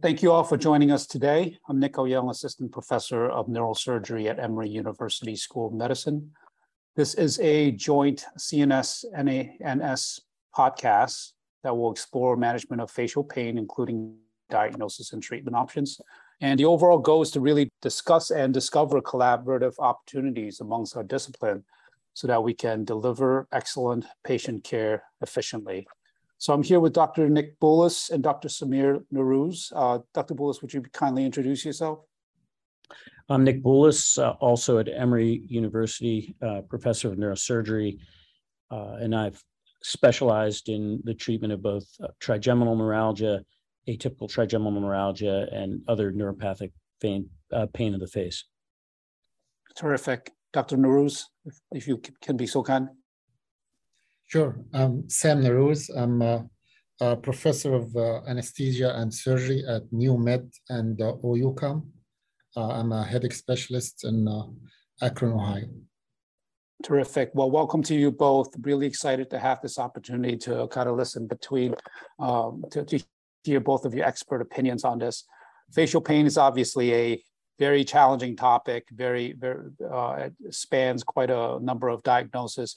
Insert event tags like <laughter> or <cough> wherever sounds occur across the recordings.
Thank you all for joining us today. I'm Nick Young, Assistant Professor of Neurosurgery at Emory University School of Medicine. This is a joint CNS NANS podcast that will explore management of facial pain, including diagnosis and treatment options. And the overall goal is to really discuss and discover collaborative opportunities amongst our discipline so that we can deliver excellent patient care efficiently. So I'm here with Dr. Nick Boulis and Dr. Samer Narouze. Uh, Dr. Boulis, would you kindly introduce yourself? I'm Nick Boulis, uh, also at Emory University, uh, professor of neurosurgery, uh, and I've specialized in the treatment of both uh, trigeminal neuralgia, atypical trigeminal neuralgia, and other neuropathic pain, uh, pain of the face. Terrific. Dr. Narouze, if, if you can be so kind. Sure. I'm Sam Narouze. I'm a, a professor of uh, anesthesia and surgery at NEOMED and uh, OUCOM. Uh, I'm a headache specialist in uh, Akron, Ohio. Terrific. Well, welcome to you both. Really excited to have this opportunity to kind of listen between, um, to, to hear both of your expert opinions on this. Facial pain is obviously a very challenging topic, very, very uh, spans quite a number of diagnoses.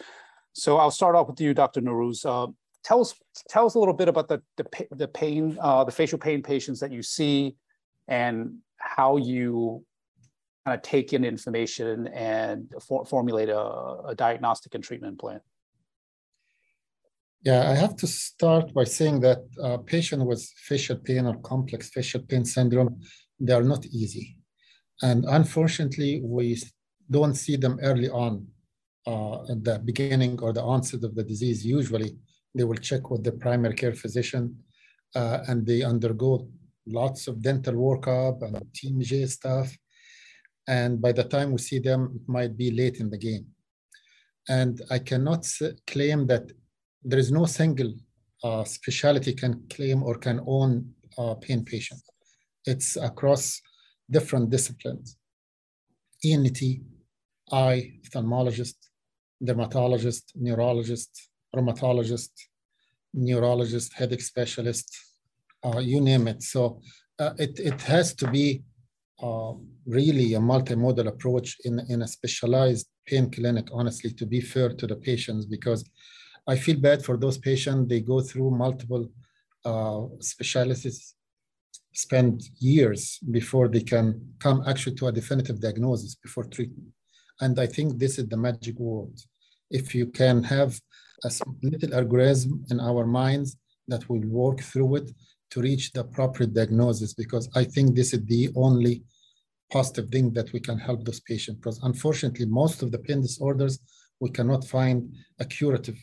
So I'll start off with you, Dr. Narouze. Uh, tell us tell us a little bit about the the, the pain, uh, the facial pain patients that you see, and how you kind of take in information and for, formulate a, a diagnostic and treatment plan. Yeah, I have to start by saying that a patient with facial pain or complex facial pain syndrome, they are not easy. And unfortunately, we don't see them early on uh, at the beginning or the onset of the disease, usually they will check with the primary care physician uh, and they undergo lots of dental workup and TMJ stuff. And by the time we see them, it might be late in the game. And I cannot claim that there is no single uh, specialty can claim or can own a pain patient. It's across different disciplines. ENT, eye, ophthalmologist, dermatologist, neurologist, rheumatologist, neurologist, headache specialist, uh, you name it. So uh, it, it has to be uh, really a multimodal approach in, in a specialized pain clinic, honestly, to be fair to the patients, because I feel bad for those patients. They go through multiple uh, specialties, spend years before they can come actually to a definitive diagnosis before treatment. And I think this is the magic word. If you can have a little algorithm in our minds that will work through it to reach the appropriate diagnosis, because I think this is the only positive thing that we can help those patients. Because unfortunately, most of the pain disorders, we cannot find a curative.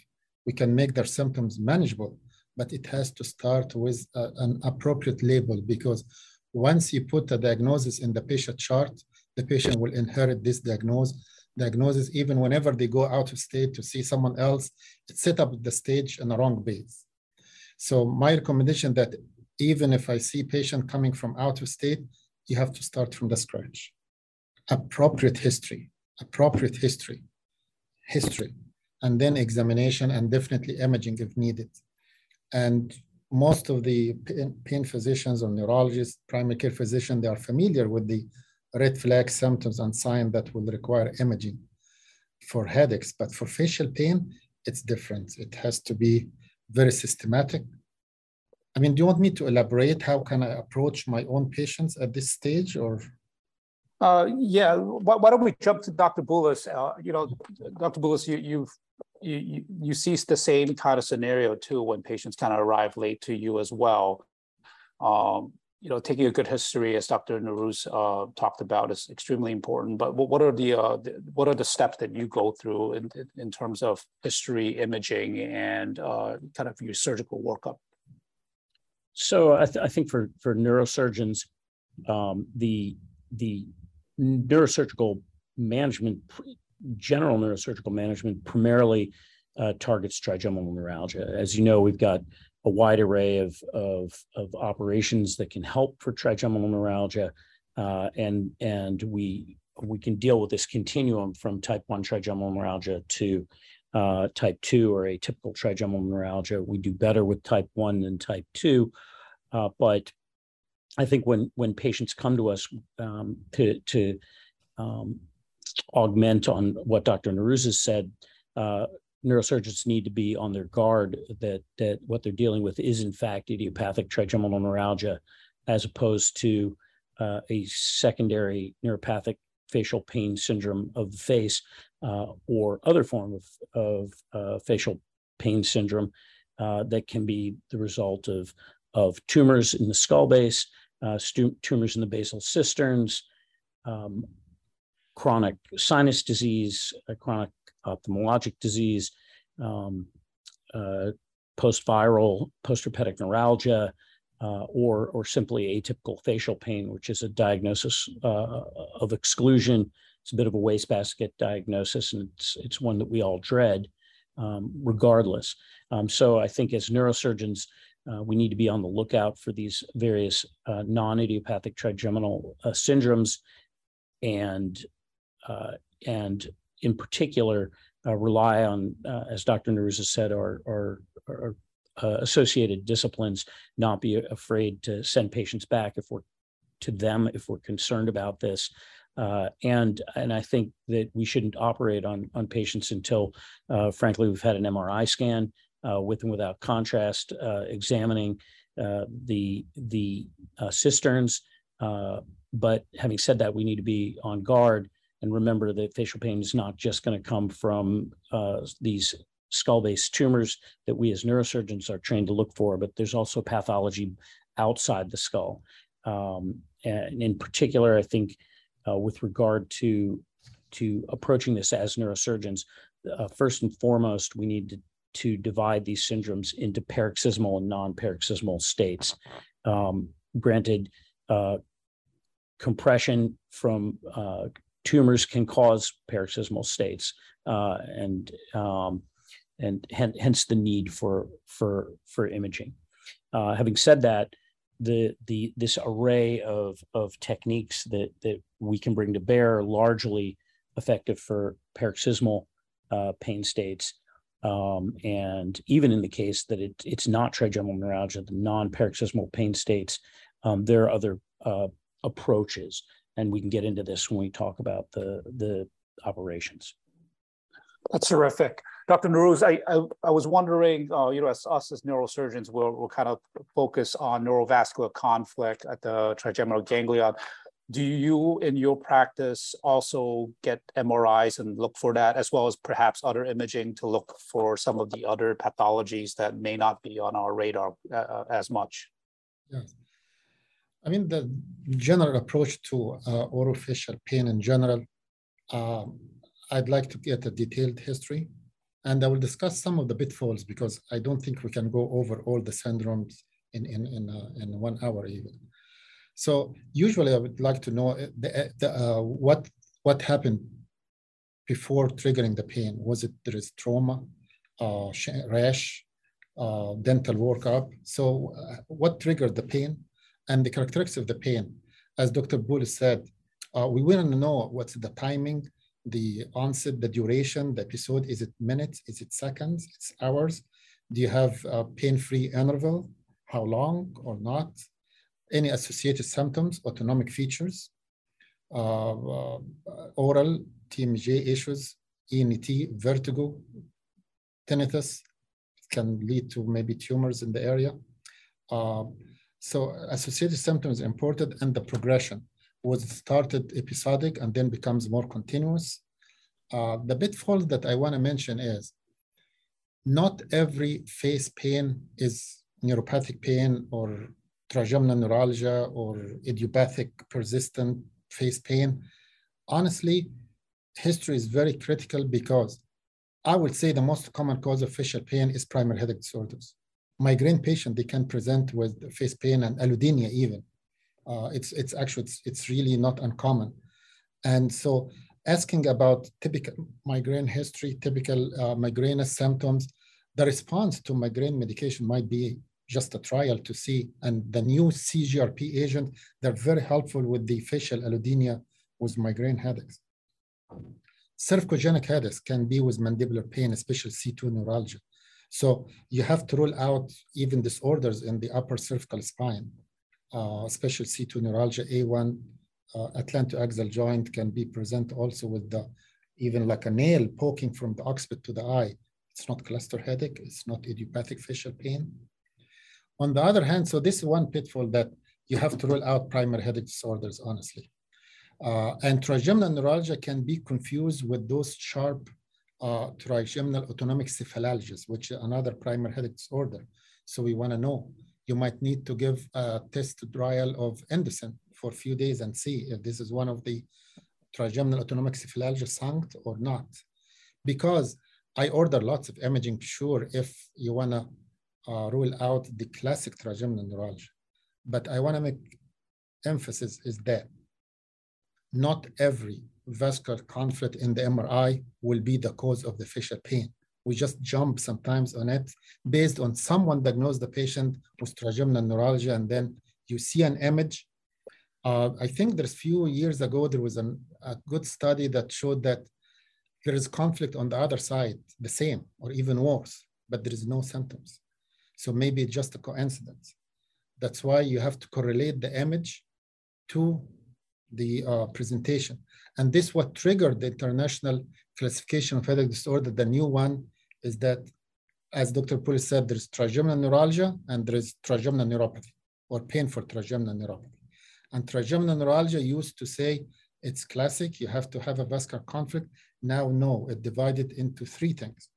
We can make their symptoms manageable, but it has to start with a, an appropriate label because once you put a diagnosis in the patient chart, the patient will inherit this diagnosis diagnosis even whenever they go out of state to see someone else it set up the stage in the wrong base so my recommendation that even if i see patient coming from out of state you have to start from the scratch. Appropriate history appropriate history history and then examination and definitely imaging if needed. And most of the pain physicians or neurologists primary care physicians they are familiar with the red flag symptoms and signs that will require imaging for headaches. But for facial pain, it's different. It has to be very systematic. I mean, do you want me to elaborate how can I approach my own patients at this stage or? Uh, yeah, why, why, don't we jump to Dr. Boulis? Uh, you know, Dr. Boulis, you, you've you, you see the same kind of scenario too when patients kind of arrive late to you as well. Um, you know, taking a good history, as Dr. Narouze uh, talked about, is extremely important. But what are the, uh, the, what are the steps that you go through in, in terms of history, imaging, and uh, kind of your surgical workup? So I, th- I think for for neurosurgeons, um, the the neurosurgical management, general neurosurgical management, primarily uh, targets trigeminal neuralgia. As you know, we've got a wide array of, of, of operations that can help for trigeminal neuralgia. Uh, and, and we, we can deal with this continuum from type 1 trigeminal neuralgia to uh, type 2 or atypical trigeminal neuralgia. We do better with type 1 than type 2. Uh, but I think when when patients come to us um, to to um, augment on what Dr. Narouze has said, uh, neurosurgeons need to be on their guard that that what they're dealing with is in fact idiopathic trigeminal neuralgia, as opposed to uh, a secondary neuropathic facial pain syndrome of the face uh, or other form of of uh, facial pain syndrome uh, that can be the result of of tumors in the skull base, uh, tumors in the basal cisterns, um, chronic sinus disease, chronic ophthalmologic disease, um, uh, post-viral postherpetic neuralgia, uh, or, or simply atypical facial pain, which is a diagnosis uh, of exclusion. It's a bit of a wastebasket diagnosis, and it's, it's one that we all dread um, regardless. Um, so I think as neurosurgeons, uh, we need to be on the lookout for these various uh, non-idiopathic trigeminal uh, syndromes and uh, and in particular uh, rely on, uh, as Dr. Narouze has said, our, our associated disciplines, not be afraid to send patients back if we're to them if we're concerned about this. Uh, and and I think that we shouldn't operate on on patients until, uh, frankly, we've had an MRI scan uh, with and without contrast, examining the the cisterns. but having said that, we need to be on guard and remember that facial pain is not just going to come from uh, these skull-based tumors that we as neurosurgeons are trained to look for, but there's also pathology outside the skull. Um, and in particular, I think uh, with regard to to approaching this as neurosurgeons, uh, first and foremost, we need to, to divide these syndromes into paroxysmal and non-paroxysmal states. Um, granted, uh, compression from uh, tumors can cause paroxysmal states, uh, and um, and hence the need for for for imaging. Uh, having said that, the the this array of of techniques that that we can bring to bear are largely effective for paroxysmal uh, pain states. Um, and even in the case that it, it's not trigeminal neuralgia, the non-paroxysmal pain states, um, there are other uh, approaches and we can get into this when we talk about the the operations. That's terrific. Dr. Narouze, I, I, I, was wondering, uh, you know, as us as neurosurgeons, we'll, we'll kind of focus on neurovascular conflict at the trigeminal ganglion. Do you, in your practice, also get MRIs and look for that, as well as perhaps other imaging to look for some of the other pathologies that may not be on our radar uh, uh as much? Yes. I mean, the general approach to uh, orofacial pain in general, um, I'd like to get a detailed history. And I will discuss some of the pitfalls because I don't think we can go over all the syndromes in, in, in, uh, in one hour even. So usually I would like to know uh, the, uh, the, uh, what, what happened before triggering the pain. Was it there is trauma, uh, rash, uh, dental workup? So what triggered the pain? And the characteristics of the pain. As Dr. Boulis said, uh, we want to know what's the timing, the onset, the duration, the episode. Is it minutes? Is it seconds? It's hours? Do you have a pain-free interval? How long or not? Any associated symptoms, autonomic features, uh, uh, oral, TMJ issues, ENT, vertigo, tinnitus, can lead to maybe tumors in the area. So associated symptoms imported and the progression was started episodic and then becomes more continuous. Uh, the pitfall that I want to mention is not every face pain is neuropathic pain or trigeminal neuralgia or idiopathic persistent face pain. Honestly, history is very critical because I would say the most common cause of facial pain is primary headache disorders migraine patient, they can present with face pain and allodynia even. Uh, it's, it's actually, it's, it's really not uncommon. And so asking about typical migraine history, typical uh, migraine symptoms, the response to migraine medication might be just a trial to see. And the new CGRP agent, they're very helpful with the facial allodynia with migraine headaches. Cervicogenic headaches can be with mandibular pain, especially C2 neuralgia. So you have to rule out even disorders in the upper cervical spine. uh, special C2 neuralgia, A1 uh, atlantoaxial joint can be present also with the even like a nail poking from the occiput to the eye. It's not cluster headache, it's not idiopathic facial pain. On the other hand, so this is one pitfall that you have to rule out primary headache disorders, honestly. Uh, and trigeminal neuralgia can be confused with those sharp uh, trigeminal autonomic cephalalgias, which is another primary headache disorder. So we want to know. You might need to give a test trial of Indocin for a few days and see if this is one of the trigeminal autonomic cephalalgia sanct or not. Because I order lots of imaging sure if you want to uh, rule out the classic trigeminal neuralgia. But I want to make emphasis is that not every vascular conflict in the MRI will be the cause of the facial pain. We just jump sometimes on it based on someone diagnosed the patient with trigeminal neuralgia, and then you see an image. Uh, I think there's few years ago, there was an, a good study that showed that there is conflict on the other side, the same or even worse, but there is no symptoms. So maybe just a coincidence. That's why you have to correlate the image to the uh, presentation. And this what triggered the international classification of headache disorder. The new one is that, as Dr. Puri said, there's trigeminal neuralgia and there is trigeminal neuropathy or pain for trigeminal neuropathy. And trigeminal neuralgia used to say it's classic, you have to have a vascular conflict. Now, no, it divided into three things.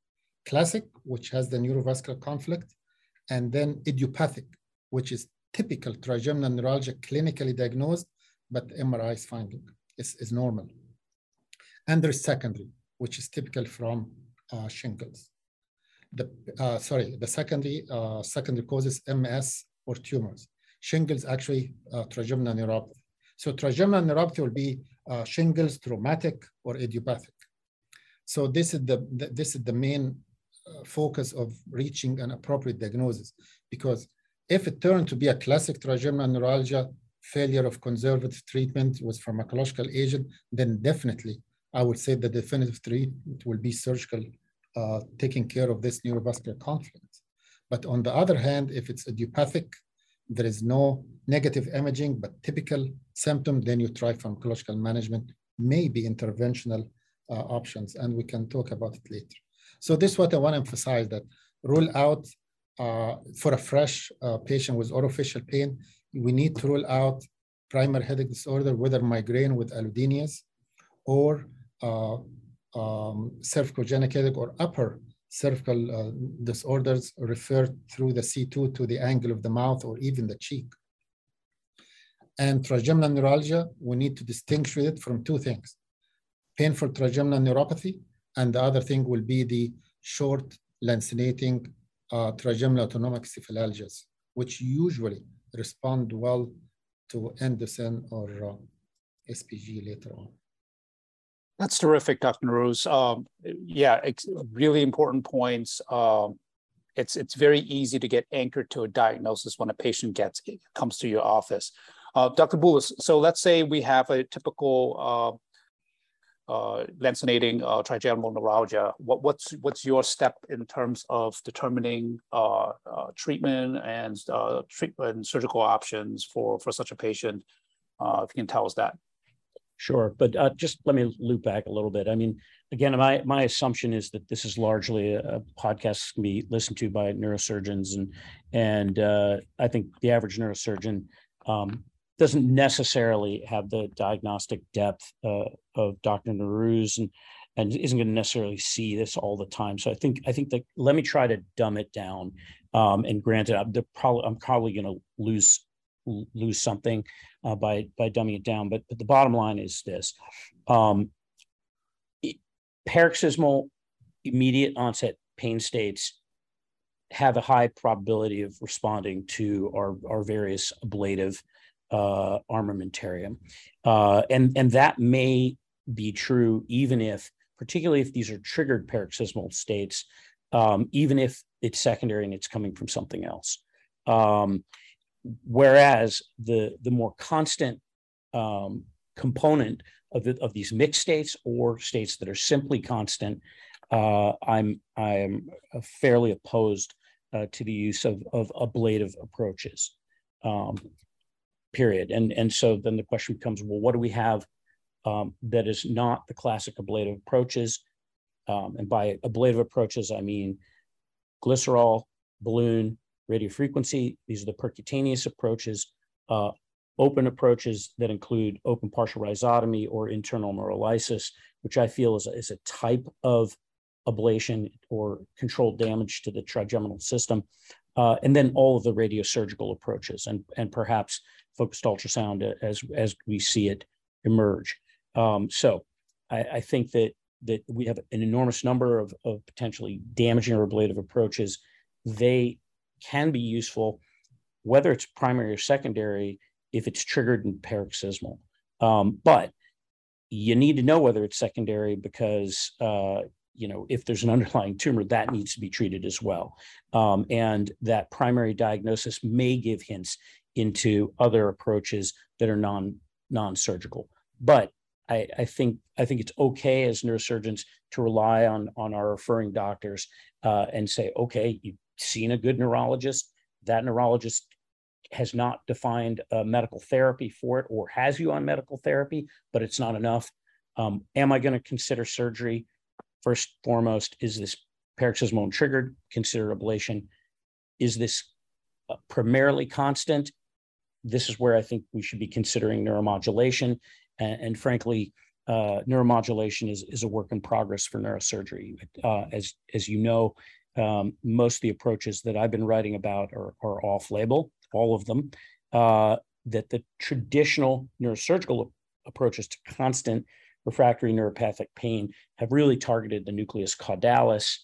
Classic, which has the neurovascular conflict, and then idiopathic, which is typical trigeminal neuralgia clinically diagnosed, but MRI is finding is, is normal. And there is secondary, which is typical from uh, shingles. The, uh, sorry, the secondary, uh, secondary causes MS or tumors. Shingles actually uh, trigeminal neuropathy. So trigeminal neuropathy will be uh, shingles, traumatic, or idiopathic. So this is the, the this is the main uh, focus of reaching an appropriate diagnosis because if it turned to be a classic trigeminal neuralgia, failure of conservative treatment with pharmacological agent, then definitely I would say the definitive treatment will be surgical, uh, taking care of this neurovascular conflict. But on the other hand, if it's idiopathic, there is no negative imaging, but typical symptom, then you try pharmacological management, maybe interventional uh, options, and we can talk about it later. So this is what I want to emphasize that rule out uh, for a fresh uh, patient with orofacial pain, we need to rule out primary headache disorder, whether migraine with allodynias or uh, um, cervical headache or upper cervical uh, disorders referred through the C2 to the angle of the mouth or even the cheek. And trigeminal neuralgia, we need to distinguish it from two things. Painful trigeminal neuropathy, and the other thing will be the short lancinating uh, trigeminal autonomic cephalalgias, which usually respond well to Indocin or uh, SPG later on. That's terrific, Dr. Rose. Um, yeah, really important points. Um, it's it's very easy to get anchored to a diagnosis when a patient gets comes to your office. Uh, Dr. Boulis, so let's say we have a typical uh, lancinating uh, trigeminal neuralgia. What, what's what's your step in terms of determining uh, uh treatment and uh, treatment surgical options for for such a patient? Uh, if you can tell us that. Sure, but just let me loop back a little bit. I mean, again, my my assumption is that this is largely a, a podcast can be listened to by neurosurgeons, and and I think the average neurosurgeon um, doesn't necessarily have the diagnostic depth uh, of Dr. Narouze and and isn't going to necessarily see this all the time. So I think I think that let me try to dumb it down. Um, and granted, I'm probably I'm probably going to lose lose something uh, by by dumbing it down. But but the bottom line is this: um, paroxysmal immediate onset pain states have a high probability of responding to our, our various ablative uh, armamentarium. Uh, and, and that may be true even if, particularly if these are triggered paroxysmal states, um, even if it's secondary and it's coming from something else. Um, whereas the, the more constant um, component of, the, of these mixed states or states that are simply constant, uh, I'm, I'm fairly opposed uh, to the use of, of ablative approaches. Um, period. And, and so then the question becomes, well, what do we have um, that is not the classic ablative approaches? Um, and by ablative approaches, I mean glycerol, balloon, radiofrequency. These are the percutaneous approaches. Uh, open approaches that include open partial rhizotomy or internal neurolysis, which I feel is a, is a type of ablation or controlled damage to the trigeminal system. Uh, and then all of the radiosurgical approaches and, and perhaps focused ultrasound as, as we see it emerge. Um, so I, I, think that, that we have an enormous number of, of potentially damaging or ablative approaches. They can be useful, whether it's primary or secondary, if it's triggered in paroxysmal. Um, but you need to know whether it's secondary because uh, you know if there's an underlying tumor that needs to be treated as well um, and that primary diagnosis may give hints into other approaches that are non non-surgical but I, I think I think it's okay as neurosurgeons to rely on on our referring doctors uh, and say, okay, you've seen a good neurologist. That neurologist has not defined a medical therapy for it or has you on medical therapy, but it's not enough. Um, am I going to consider surgery? First foremost, is this paroxysmal triggered? Consider ablation. Is this uh, primarily constant? This is where I think we should be considering neuromodulation. And, and frankly, uh, neuromodulation is, is a work in progress for neurosurgery. Uh, as, as you know, um, most of the approaches that I've been writing about are, are off label all of them, uh, that the traditional neurosurgical approaches to constant refractory neuropathic pain have really targeted the nucleus caudalis,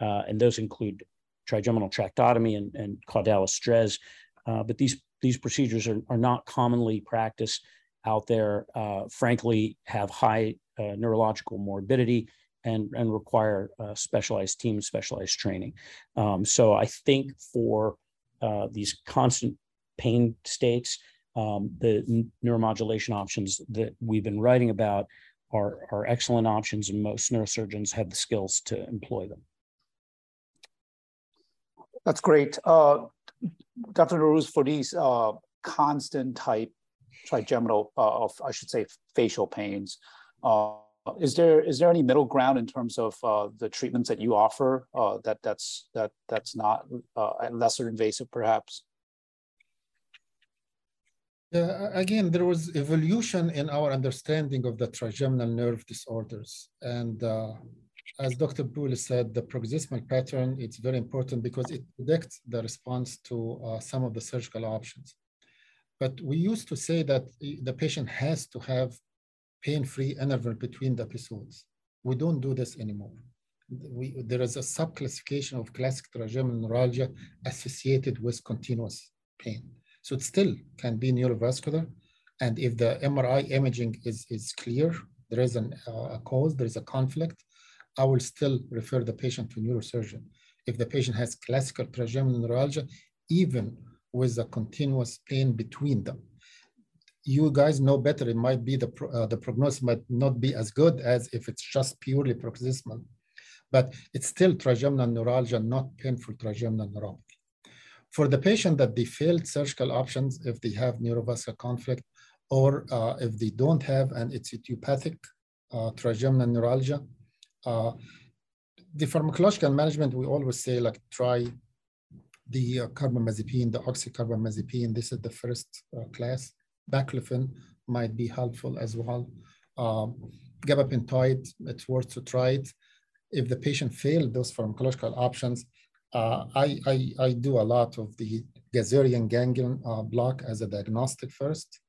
uh, and those include trigeminal tractotomy and, and caudalis DREZ. Uh, but these, these procedures are, are not commonly practiced out there, uh, frankly, have high uh, neurological morbidity and, and require uh, specialized teams, specialized training. Um, so I think for uh, these constant pain states, um, the neuromodulation options that we've been writing about are, are excellent options, and most neurosurgeons have the skills to employ them. That's great. Uh, Dr. Narouze, for these uh, constant type trigeminal, uh, of, I should say, facial pains, uh, is there is there any middle ground in terms of uh, the treatments that you offer uh, that that's that that's not lesser invasive perhaps? Yeah, again, there was evolution in our understanding of the trigeminal nerve disorders, and uh, as Dr. Boulis said, the paroxysmal pattern it's very important because it predicts the response to uh, some of the surgical options. But we used to say that the patient has to have pain-free interval between the episodes. We don't do this anymore. We, there is a subclassification of classic trigeminal neuralgia associated with continuous pain. So it still can be neurovascular. And if the MRI imaging is, is clear, there is an, uh, a cause, there is a conflict, I will still refer the patient to neurosurgeon. If the patient has classical trigeminal neuralgia, even with a continuous pain between them you guys know better. It might be the, uh, the prognosis might not be as good as if it's just purely paroxysmal, but it's still trigeminal neuralgia, not painful trigeminal neuropathy. For the patient that they failed surgical options, if they have neurovascular conflict, or uh, if they don't have an it's idiopathic uh, trigeminal neuralgia, uh, the pharmacological management, we always say like try the uh, carbamazepine, the oxycarbamazepine. This is the first uh, class baclofen might be helpful as well. Um, gabapentoid, it's worth to try it. If the patient failed those pharmacological options, I, I, I, do a lot of the Gasserian ganglion uh, block as a diagnostic first.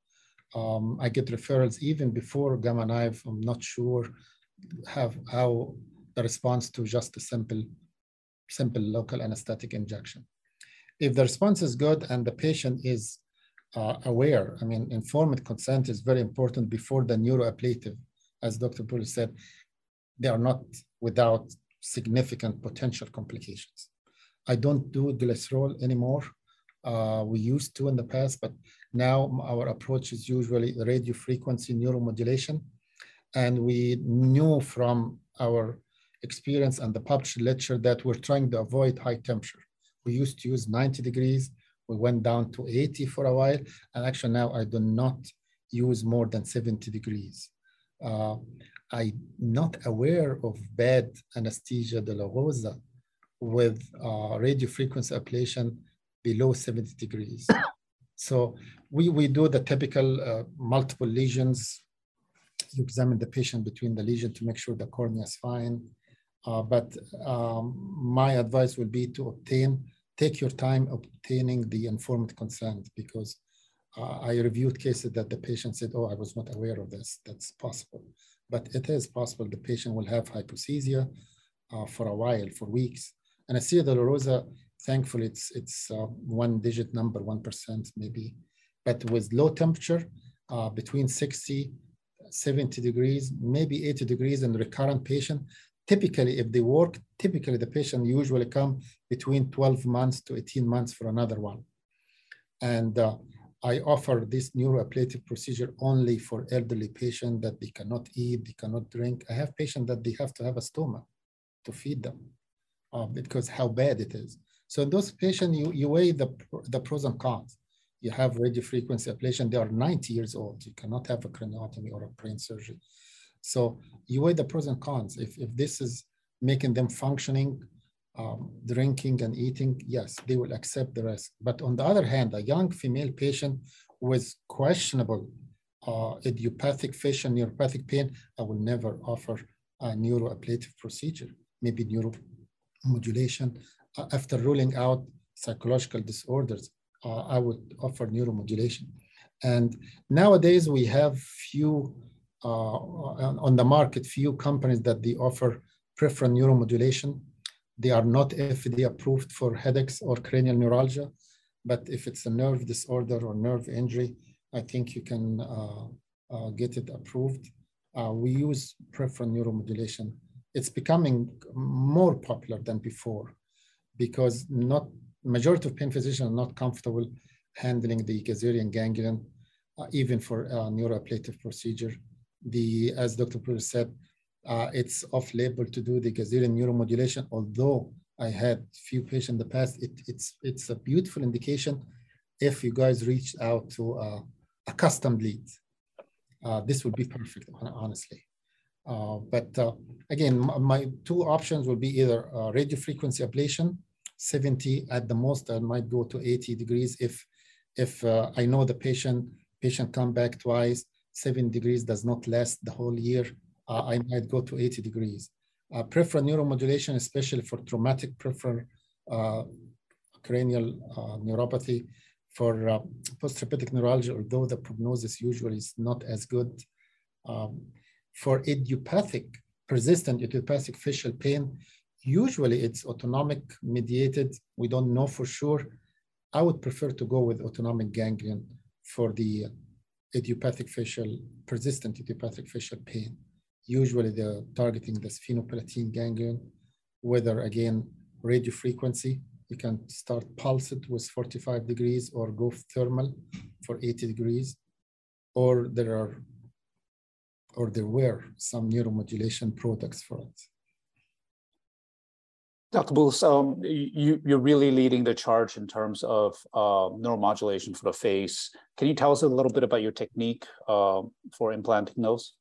Um, I get referrals even before gamma knife. I'm not sure have how the response to just a simple, simple local anesthetic injection. If the response is good and the patient is uh, aware. I mean, informed consent is very important before the neuroablative, as Dr. Boulis said, they are not without significant potential complications. I don't do glycerol anymore. Uh, we used to in the past, but now our approach is usually radio frequency neuromodulation. And we knew from our experience and the published literature that we're trying to avoid high temperature. We used to use 90 degrees We went down to 80 for a while. And actually now I do not use more than 70 degrees. Uh, I'm not aware of bad anesthesia de la dolorosa with uh, radio frequency ablation below 70 degrees. <coughs> so we, we do the typical uh, multiple lesions. You examine the patient between the lesion to make sure the cornea is fine. Uh, but um, my advice would be to obtain, take your time obtaining the informed consent because uh, I reviewed cases that the patient said, oh, I was not aware of this. That's possible. But it is possible the patient will have hypoesthesia uh, for a while, for weeks. Anesthesia dolorosa, thankfully, it's, it's uh, one digit number, 1% maybe. But with low temperature, uh, between 60, 70 degrees, maybe 80 degrees in recurrent patient, typically if they work, typically the patient usually come between 12 months to 18 months for another one. And uh, I offer this neuroablative procedure only for elderly patients that they cannot eat, they cannot drink. I have patients that they have to have a stoma to feed them uh, because how bad it is. So in those patients, you, you weigh the, the pros and cons. You have radio frequency ablation, they are 90 years old. You cannot have a craniotomy or a brain surgery. So you weigh the pros and cons. If, if this is making them functioning um, drinking and eating, yes, they will accept the risk. But on the other hand, a young female patient with questionable uh, idiopathic facial neuropathic pain, I will never offer a neuroablative procedure, maybe neuromodulation. Uh, after ruling out psychological disorders, uh, I would offer neuromodulation. And nowadays we have few uh, on the market, few companies that they offer peripheral neuromodulation they are not FDA approved for headaches or cranial neuralgia, but if it's a nerve disorder or nerve injury, I think you can uh, uh, get it approved. Uh, we use peripheral neuromodulation. It's becoming more popular than before because not majority of pain physicians are not comfortable handling the Gasserian ganglion, uh, even for a neuroablative procedure. The, as Dr. Boulis said, uh, it's off-label to do the Gasserian neuromodulation, although I had few patients in the past. It, it's, it's a beautiful indication if you guys reached out to uh, a custom lead. Uh, this would be perfect, honestly. Uh, but uh, again, my two options will be either uh, radio frequency ablation, 70 at the most, I might go to 80 degrees if, if I know the patient, patient come back twice, seven degrees does not last the whole year uh, I might go to 80 degrees. Uh, peripheral neuromodulation, especially for traumatic peripheral uh, cranial neuropathy, for uh, postherpetic neuralgia, although the prognosis usually is not as good. Um, for idiopathic, persistent idiopathic facial pain, usually it's autonomic mediated. We don't know for sure. I would prefer to go with autonomic ganglion for the idiopathic facial, persistent idiopathic facial pain. Usually they're targeting the sphenopalatine ganglion, whether again, radio frequency, you can start pulse it with 45 degrees or go thermal for 80 degrees, or there are, or there were some neuromodulation products for it. Dr. Boulis, um, you, you're really leading the charge in terms of uh, neuromodulation for the face. Can you tell us a little bit about your technique uh, for implanting those?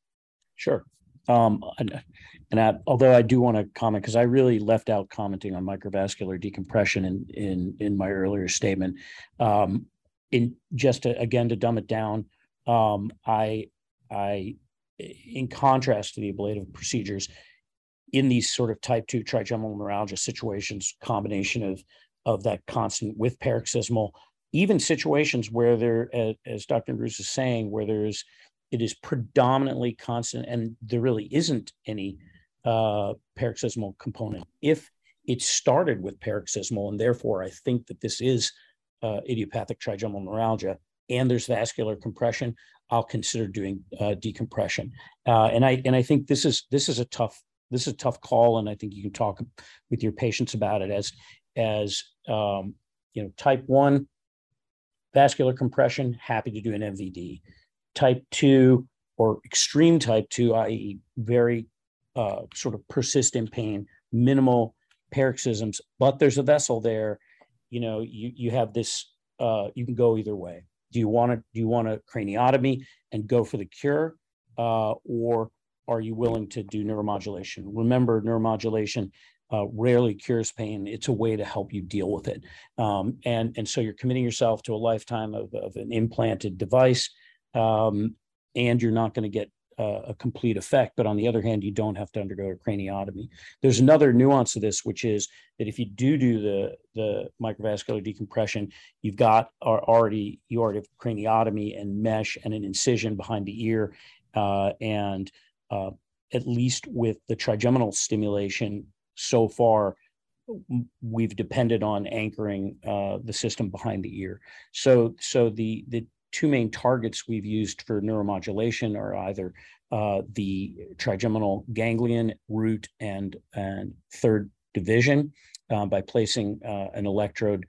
Sure. Um, and, and I, although I do want to comment because I really left out commenting on microvascular decompression in in in my earlier statement. Um, in just to, again to dumb it down, um, I I in contrast to the ablative procedures, in these sort of type two trigeminal neuralgia situations, combination of of that constant with paroxysmal, even situations where there, as, as Dr. Bruce is saying, where there's it is predominantly constant and there really isn't any uh, paroxysmal component. If it started with paroxysmal, and therefore I think that this is uh, idiopathic trigeminal neuralgia, and there's vascular compression, I'll consider doing uh, decompression. Uh, and I and I think this is this is a tough this is a tough call, and I think you can talk with your patients about it as as um, you know type one vascular compression. Happy to do an MVD type 2 or extreme type 2, i.e., very uh, sort of persistent pain, minimal paroxysms, but there's a vessel there. You know, you, you have this uh, you can go either way. Do you want to do you want a craniotomy and go for the cure, uh, or are you willing to do neuromodulation? Remember, neuromodulation uh, rarely cures pain. It's a way to help you deal with it. Um, and, and so you're committing yourself to a lifetime of, of an implanted device, um, and you're not going to get uh, a complete effect. But on the other hand, you don't have to undergo a craniotomy. There's another nuance to this, which is that if you do do the, the microvascular decompression, you've got are already, you already have craniotomy and mesh and an incision behind the ear. Uh, and uh, at least with the trigeminal stimulation, so far we've depended on anchoring uh, the system behind the ear. So, so the the two main targets we've used for neuromodulation are either uh, the trigeminal ganglion root and and third division uh, by placing uh, an electrode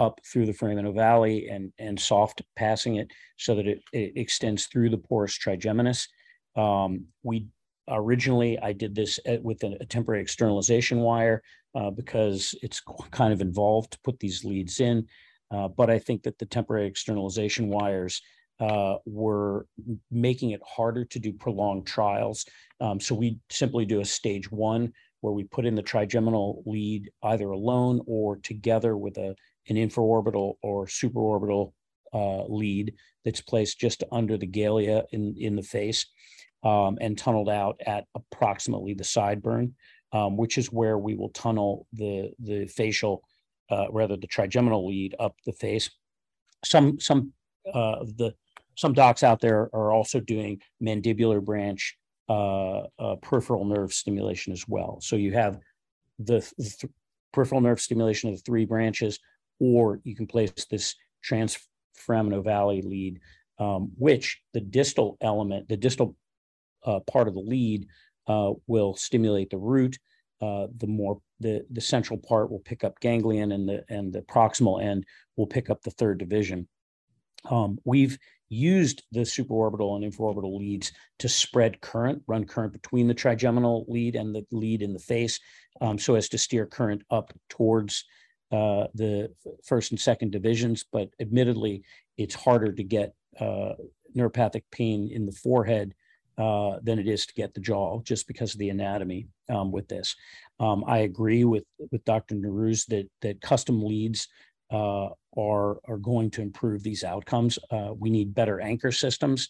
up through the foramen ovale and and soft passing it so that it, it extends through the porus trigeminus. Um, we originally I did this at, with a, a, temporary externalization wire uh, because it's kind of involved to put these leads in. Uh, but I think that the temporary externalization wires uh, were making it harder to do prolonged trials. Um, so we simply do a stage one where we put in the trigeminal lead either alone or together with a, an infraorbital or supraorbital uh, lead that's placed just under the galea in, in the face um, and tunneled out at approximately the sideburn, um, which is where we will tunnel the the facial, uh, rather the trigeminal lead up the face. Some some uh, the some docs out there are also doing mandibular branch uh, uh peripheral nerve stimulation as well. So you have the, th- peripheral nerve stimulation of the three branches, or you can place this transforamen ovale lead, um, which the distal element, the distal uh, part of the lead uh, will stimulate the root. The more the the central part will pick up ganglion, and the and the proximal end will pick up the third division. Um, we've used the supraorbital and infraorbital leads to spread current, run current between the trigeminal lead and the lead in the face, um, so as to steer current up towards uh, the first and second divisions. But admittedly, it's harder to get uh, neuropathic pain in the forehead uh, than it is to get the jaw, just because of the anatomy um, with this. Um, I agree with with Dr. Narouze that that custom leads uh, are are going to improve these outcomes. Uh, we need better anchor systems.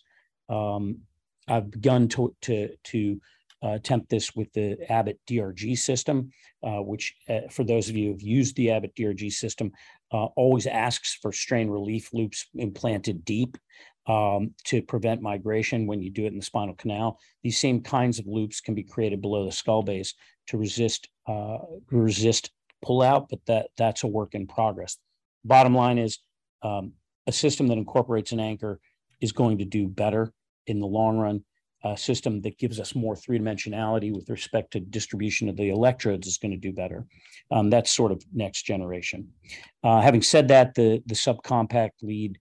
Um, I've begun to to to uh, attempt this with the Abbott DRG system, uh, which uh, for those of you who've used the Abbott DRG system, always asks for strain relief loops implanted deep um, to prevent migration when you do it in the spinal canal. These same kinds of loops can be created below the skull base to resist uh, resist pullout, but that that's a work in progress. Bottom line is um, a system that incorporates an anchor is going to do better in the long run. A system that gives us more three dimensionality with respect to distribution of the electrodes is going to do better. Um, that's sort of next generation. Uh, having said that, the the subcompact lead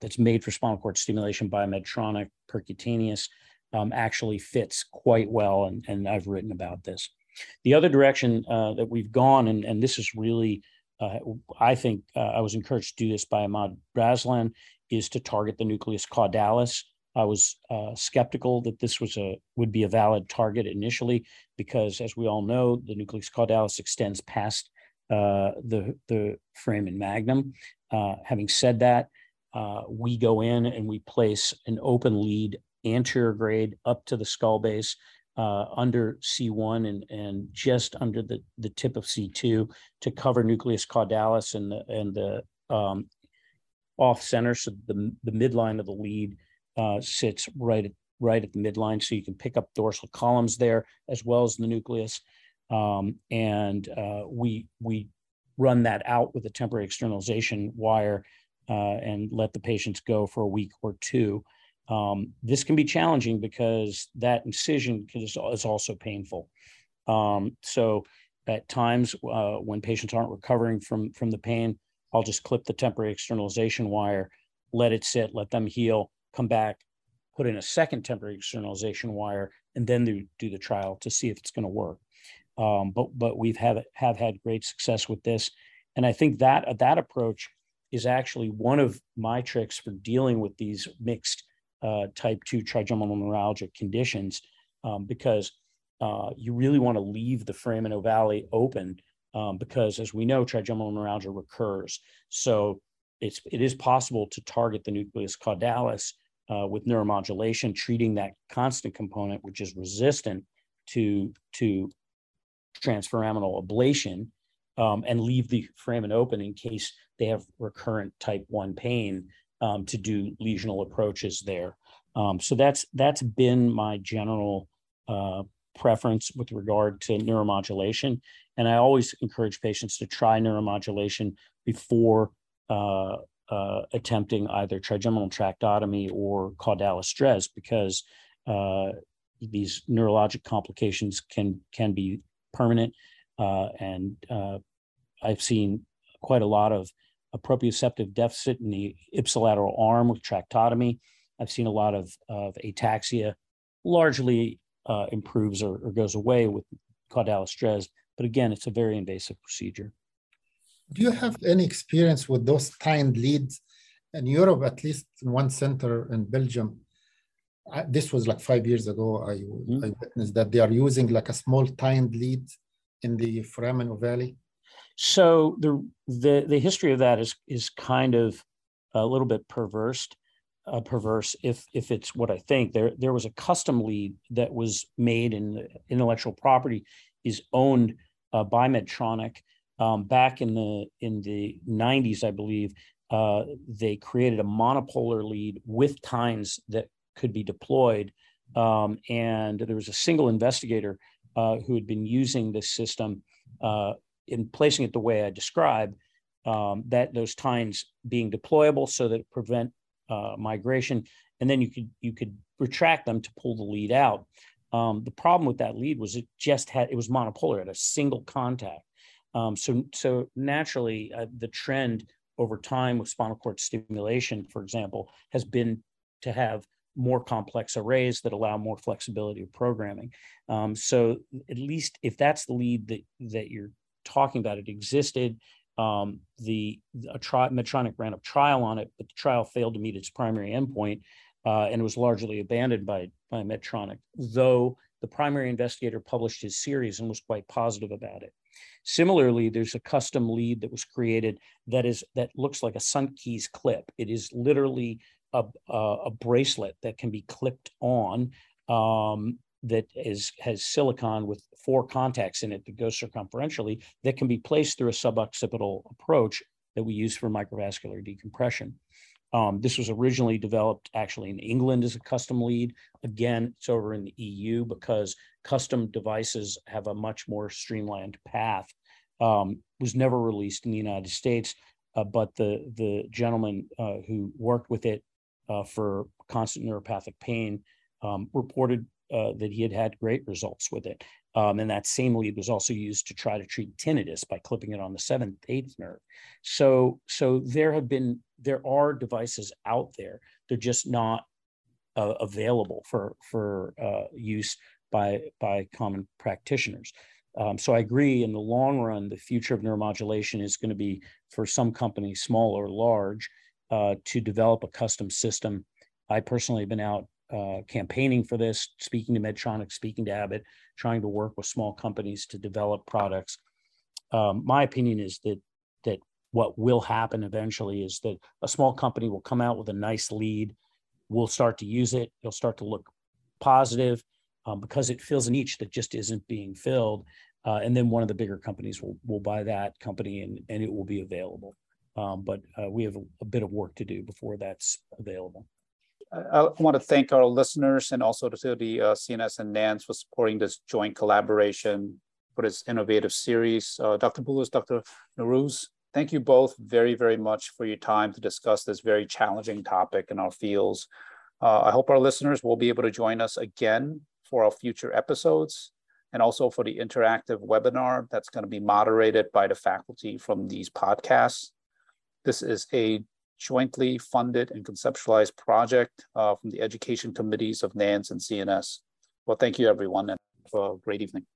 that's made for spinal cord stimulation by Medtronic percutaneous um, actually fits quite well, and, and I've written about this. The other direction uh, that we've gone, and, and this is really, uh, I think uh, I was encouraged to do this by Ahmad Raslan, is to target the nucleus caudalis. I was uh, skeptical that this was a would be a valid target initially because, as we all know, the nucleus caudalis extends past uh, the the foramen magnum. Uh, having said that, uh, we go in and we place an open lead anterior grade up to the skull base uh, under C1 and, and just under the, the tip of C2 to cover nucleus caudalis and the, and the um, off center. So the, the midline of the lead uh, sits right at, right at the midline. So you can pick up dorsal columns there as well as the nucleus. Um, and uh, we we run that out with a temporary externalization wire uh, and let the patients go for a week or two. Um, this can be challenging because that incision is, also painful. Um, so at times uh, when patients aren't recovering from from the pain, I'll just clip the temporary externalization wire, let it sit, let them heal, come back, put in a second temporary externalization wire, and then do, do the trial to see if it's going to work. Um, but but we've have have had great success with this, and I think that that approach is actually one of my tricks for dealing with these mixed uh, type 2 trigeminal neuralgia conditions um, because uh, you really want to leave the foramen ovale open um, because as we know, trigeminal neuralgia recurs. So it's, it is possible to target the nucleus caudalis uh, with neuromodulation, treating that constant component, which is resistant to, to transforaminal ablation um, and leave the foramen open in case they have recurrent type 1 pain um, to do lesional approaches there. Um, so that's that's been my general uh, preference with regard to neuromodulation. And I always encourage patients to try neuromodulation before uh, uh, attempting either trigeminal tractotomy or caudalis DREZ because uh, these neurologic complications can can be permanent. Uh, and uh, I've seen quite a lot of a proprioceptive deficit in the ipsilateral arm with tractotomy. I've seen a lot of, of ataxia, largely uh, improves or, or, goes away with caudalis DREZ. But again, it's a very invasive procedure. Do you have any experience with those tined leads in Europe, at least in one center in Belgium? I, this was like five years ago. I, mm-hmm. I, witnessed that they are using like a small tined lead in the foramen ovale. So the the the history of that is is kind of a little bit perverse. Uh, perverse if if it's what I think. There there was a custom lead that was made in intellectual property is owned uh, by Medtronic um, back in the in the 90s, I believe. Uh, they created a monopolar lead with tines that could be deployed, um, and there was a single investigator uh, who had been using this system uh, in placing it the way I described, um, that those tines being deployable so that prevent uh, migration, and then you could you could retract them to pull the lead out. Um, the problem with that lead was it just had it was monopolar at a single contact. Um, so so naturally uh, the trend over time with spinal cord stimulation, for example, has been to have more complex arrays that allow more flexibility of programming. Um, so at least if that's the lead that that you're talking about it existed. Um, the a tri- Medtronic ran a trial on it, but the trial failed to meet its primary endpoint, uh, and was largely abandoned by by Medtronic. Though the primary investigator published his series and was quite positive about it. Similarly, there's a custom lead that was created that is that looks like a Sunkeys clip. It is literally a, a, bracelet that can be clipped on um, that is has silicon with four contacts in it that goes circumferentially that can be placed through a suboccipital approach that we use for microvascular decompression. Um, this was originally developed actually in England as a custom lead. Again, it's over in the EU because custom devices have a much more streamlined path. Um, was never released in the United States, uh, but the the gentleman uh, who worked with it uh, for constant neuropathic pain um, reported uh, that he had had great results with it. Um, and that same lead was also used to try to treat tinnitus by clipping it on the seventh, eighth nerve. So, so there have been, there are devices out there. They're just not uh, available for for uh, use by by common practitioners. Um, so I agree. In the long run, the future of neuromodulation is going to be for some companies, small or large, uh, to develop a custom system. I personally have been out uh, campaigning for this, speaking to Medtronic, speaking to Abbott, trying to work with small companies to develop products. Um, my opinion is that that what will happen eventually is that a small company will come out with a nice lead, we'll start to use it, it'll start to look positive um, because it fills a niche that just isn't being filled. Uh, and then one of the bigger companies will, will buy that company and, and it will be available. Um, but uh, we have a, a bit of work to do before that's available. I want to thank our listeners and also to the uh, CNS and NANS for supporting this joint collaboration for this innovative series. Uh, Dr. Boulis, Dr. Narouze, thank you both very, very much for your time to discuss this very challenging topic in our fields. Uh, I hope our listeners will be able to join us again for our future episodes and also for the interactive webinar that's going to be moderated by the faculty from these podcasts. This is a jointly funded and conceptualized project uh, from the education committees of NANS and CNS. Well, thank you everyone and have a great evening.